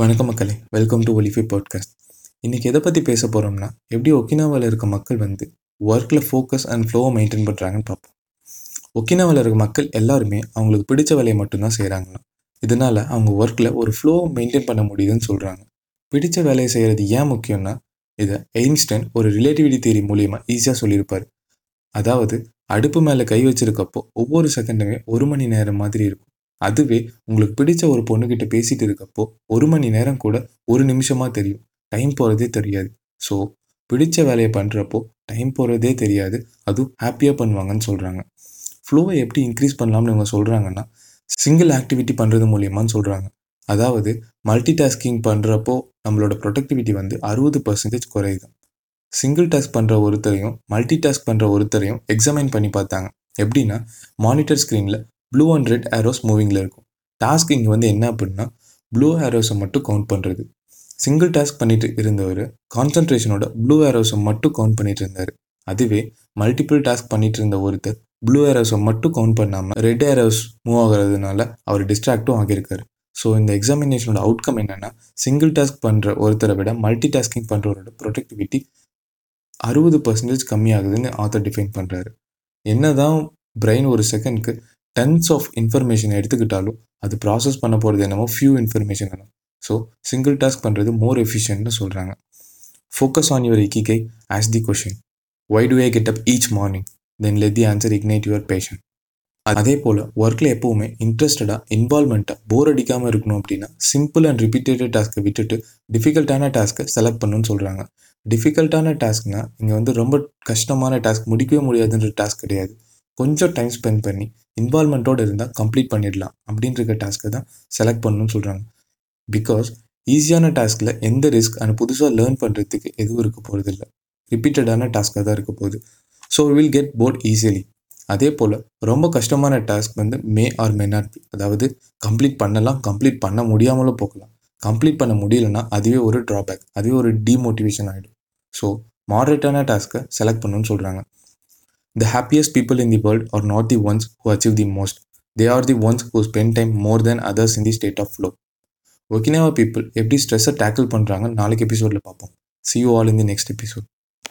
வணக்கம் மக்களே. Welcome to ஒலிஃபை podcast இன்றைக்கி எதை பற்றி பேச போகிறோம்னா எப்படி ஒக்கினாவில் இருக்க மக்கள் வந்து ஒர்க்கில் ஃபோக்கஸ் அண்ட் ஃப்ளோவை மெயின்டைன் பண்ணுறாங்கன்னு பார்ப்போம். ஒக்கினாவில் இருக்க மக்கள் எல்லாருமே அவங்களுக்கு பிடிச்ச வேலையை மட்டும்தான் செய்கிறாங்களாம் இதனால் அவங்க ஒர்க்கில் ஒரு ஃப்ளோவை மெயின்டைன் பண்ண முடியுதுன்னு சொல்கிறாங்க பிடிச்ச வேலையை செய்கிறது ஏன் முக்கியம்னா இதை எயின்ஸ்டன் ஒரு ரிலேட்டிவிட்டி தேரி மூலியமாக ஈஸியாக சொல்லியிருப்பார். அதாவது அடுப்பு மேலே கை வச்சிருக்கப்போ ஒவ்வொரு செகண்டுமே ஒரு மணி நேரம் மாதிரி இருக்கும். அதுவே உங்களுக்கு பிடிச்ச ஒரு பொண்ணுக்கிட்ட பேசிட்டு இருக்கப்போ ஒரு மணி நேரம் கூட ஒரு நிமிஷமாக தெரியும். டைம் போகிறதே தெரியாது. ஸோ பிடிச்ச வேலையை பண்ணுறப்போ டைம் போகிறதே தெரியாது. அதுவும் ஹாப்பியாக பண்ணுவாங்கன்னு சொல்கிறாங்க ஃப்ளோவை எப்படி இன்க்ரீஸ் பண்ணலாம்னு இவங்க சொல்கிறாங்கன்னா சிங்கிள் ஆக்டிவிட்டி பண்ணுறது மூலியமான்னு சொல்கிறாங்க அதாவது மல்டி டாஸ்கிங் பண்ணுறப்போ நம்மளோட ப்ரொடக்டிவிட்டி வந்து அறுபது பர்சன்டேஜ் குறையுது. சிங்கிள் டாஸ்க் பண்ணுற ஒருத்தரையும் மல்டி டாஸ்க் பண்ணுற ஒருத்தரையும் எக்ஸாமைன் பண்ணி பார்த்தாங்க. எப்படின்னா மானிட்டர் ஸ்க்ரீனில் ப்ளூ அண்ட் ரெட் ஆரோஸ் மூவிங்கில் இருக்கும். டாஸ்க் இங்கே வந்து என்ன அப்படின்னா ப்ளூ ஆரோஸை மட்டும் கவுண்ட் பண்ணுறது சிங்கிள் டாஸ்க் பண்ணிட்டு இருந்தவர் கான்சன்ட்ரேஷனோட ப்ளூ ஆரோஸை மட்டும் கவுண்ட் பண்ணிட்டு இருந்தார். அதுவே மல்டிபிள் டாஸ்க் பண்ணிட்டு இருந்த ஒருத்தர் ப்ளூ ஏரோஸை மட்டும் கவுண்ட் பண்ணாமல் ரெட் ஏரோஸ் மூவ் ஆகிறதுனால அவர் டிஸ்ட்ராக்டும் ஆகியிருக்காரு. ஸோ இந்த எக்ஸாமினேஷனோட அவுட்கம் என்னென்னா சிங்கிள் டாஸ்க் பண்ணுற ஒருத்தரை விட மல்டி டாஸ்கிங் பண்ணுறவரோட ப்ரொடக்டிவிட்டி அறுபது பர்சன்டேஜ் கம்மியாகுதுன்னு ஆத்தர் டிஃபைன் பண்ணுறாரு என்ன தான் பிரெயின் ஒரு செகண்ட்க்கு டென்ஸ் ஆஃப் இன்ஃபர்மேஷன் எடுத்துக்கிட்டாலும் அது ப்ராசஸ் பண்ண போகிறது என்னமோ ஃபியூ இன்ஃபர்மேஷன் வேணும். ஸோ சிங்கிள் டாஸ்க் பண்ணுறது மோர் எஃபிஷியன்ட்னு சொல்கிறாங்க focus on your ikigai ask the question why do I get up each morning then let the answer ignite your passion அதே போல் ஒர்க்கில் எப்போவுமே இன்ட்ரெஸ்டடாக இன்வால்மெண்ட்டாக போர் அடிக்காமல் இருக்கணும் அப்படின்னா சிம்பிள் அண்ட் ரிப்பீட்டட் டாஸ்க்கை விட்டுட்டு டிஃபிகல்ட்டான டாஸ்க்கை செலக்ட் பண்ணுன்னு சொல்கிறாங்க டிஃபிகல்ட்டான டாஸ்க்னால் இங்கே வந்து ரொம்ப கஷ்டமான டாஸ்க் முடிக்கவே முடியாதுன்ற டாஸ்க் கிடையாது. கொஞ்சம் டைம் ஸ்பெண்ட் பண்ணி இன்வால்மெண்ட்டோடு இருந்தால் கம்ப்ளீட் பண்ணிடலாம். அப்படின்ற டாஸ்க்கை தான் செலக்ட் பண்ணணும்னு சொல்கிறாங்க பிகாஸ் ஈஸியான டாஸ்கில் எந்த ரிஸ்க் அண்ட் புதுசாக லேர்ன் பண்ணுறதுக்கு எதுவும் இருக்க போகிறது இல்லை. ரிப்பீட்டடான டாஸ்க்காக தான் இருக்க போகுது. So will get bored easily அதே போல் ரொம்ப கஷ்டமான டாஸ்க் வந்து may or may not be அதாவது கம்ப்ளீட் பண்ணலாம் கம்ப்ளீட் பண்ண முடியாமலும் போகலாம். கம்ப்ளீட் பண்ண முடியலன்னா அதுவே ஒரு ட்ராபேக் அதுவே ஒரு டிமோட்டிவேஷன் ஆகிடும் ஸோ மாடரேட்டான டாஸ்க்கை செலக்ட் பண்ணணும்னு சொல்கிறாங்க The happiest people in the world are not the ones who achieve the most. They are the ones who spend time more than others in the state of flow. Okinawa people எப்படி ஸ்ட்ரெஸ்ஸை tackle பண்ணுறாங்க நாளைக்கு எபிசோடில் பார்ப்போம் see you all in the next episode